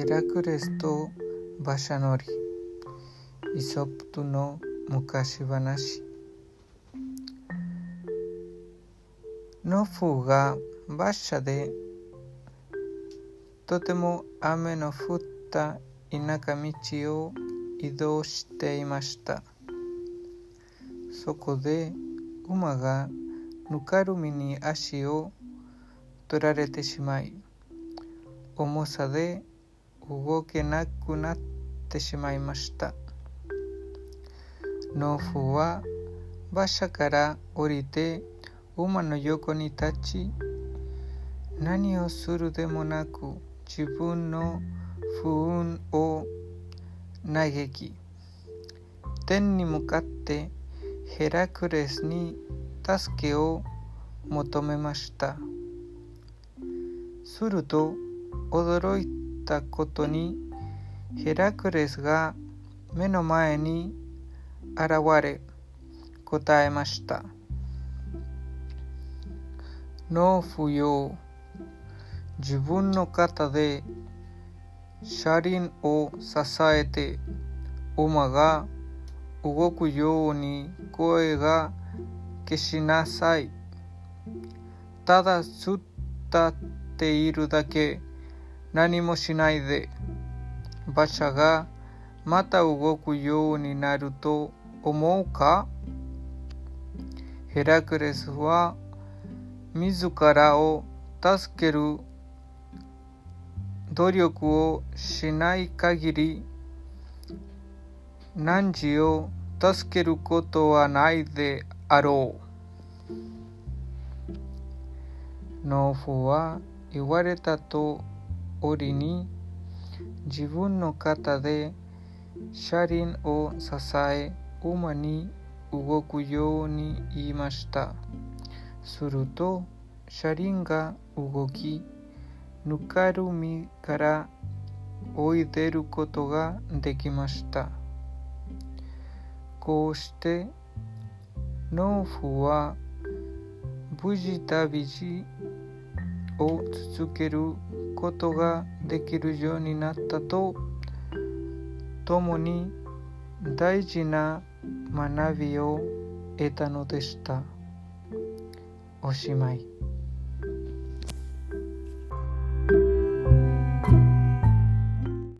ヘラクレスと馬車乗り。イソップの昔話。ノフが馬車でとても雨の降った田舎道を移動していました。そこで馬がぬかるみに足を取られてしまい重さで動けなくなってしまいました。農夫は馬車から降りて馬の横に立ち何をするでもなく自分の不運を嘆き天に向かってヘラクレスに助けを求めました。すると驚いたことにヘラクレスが目の前に現れ答えました。農夫よ自分の肩で車輪を支えて馬が動くように声が消しなさい。ただ吸ったっているだけ。何もしないで馬車がまた動くようになると思うか？ヘラクレスは自らを助ける努力をしない限り汝を助けることはないであろう。農夫は言われたとおりに自分の肩で車輪を支え馬に動くように言いました。すると車輪が動きぬかるみから追い出ることができました。こうして農夫は無事旅路を続けることができるようになったとともに大事な学びを得たのでした。おしまい。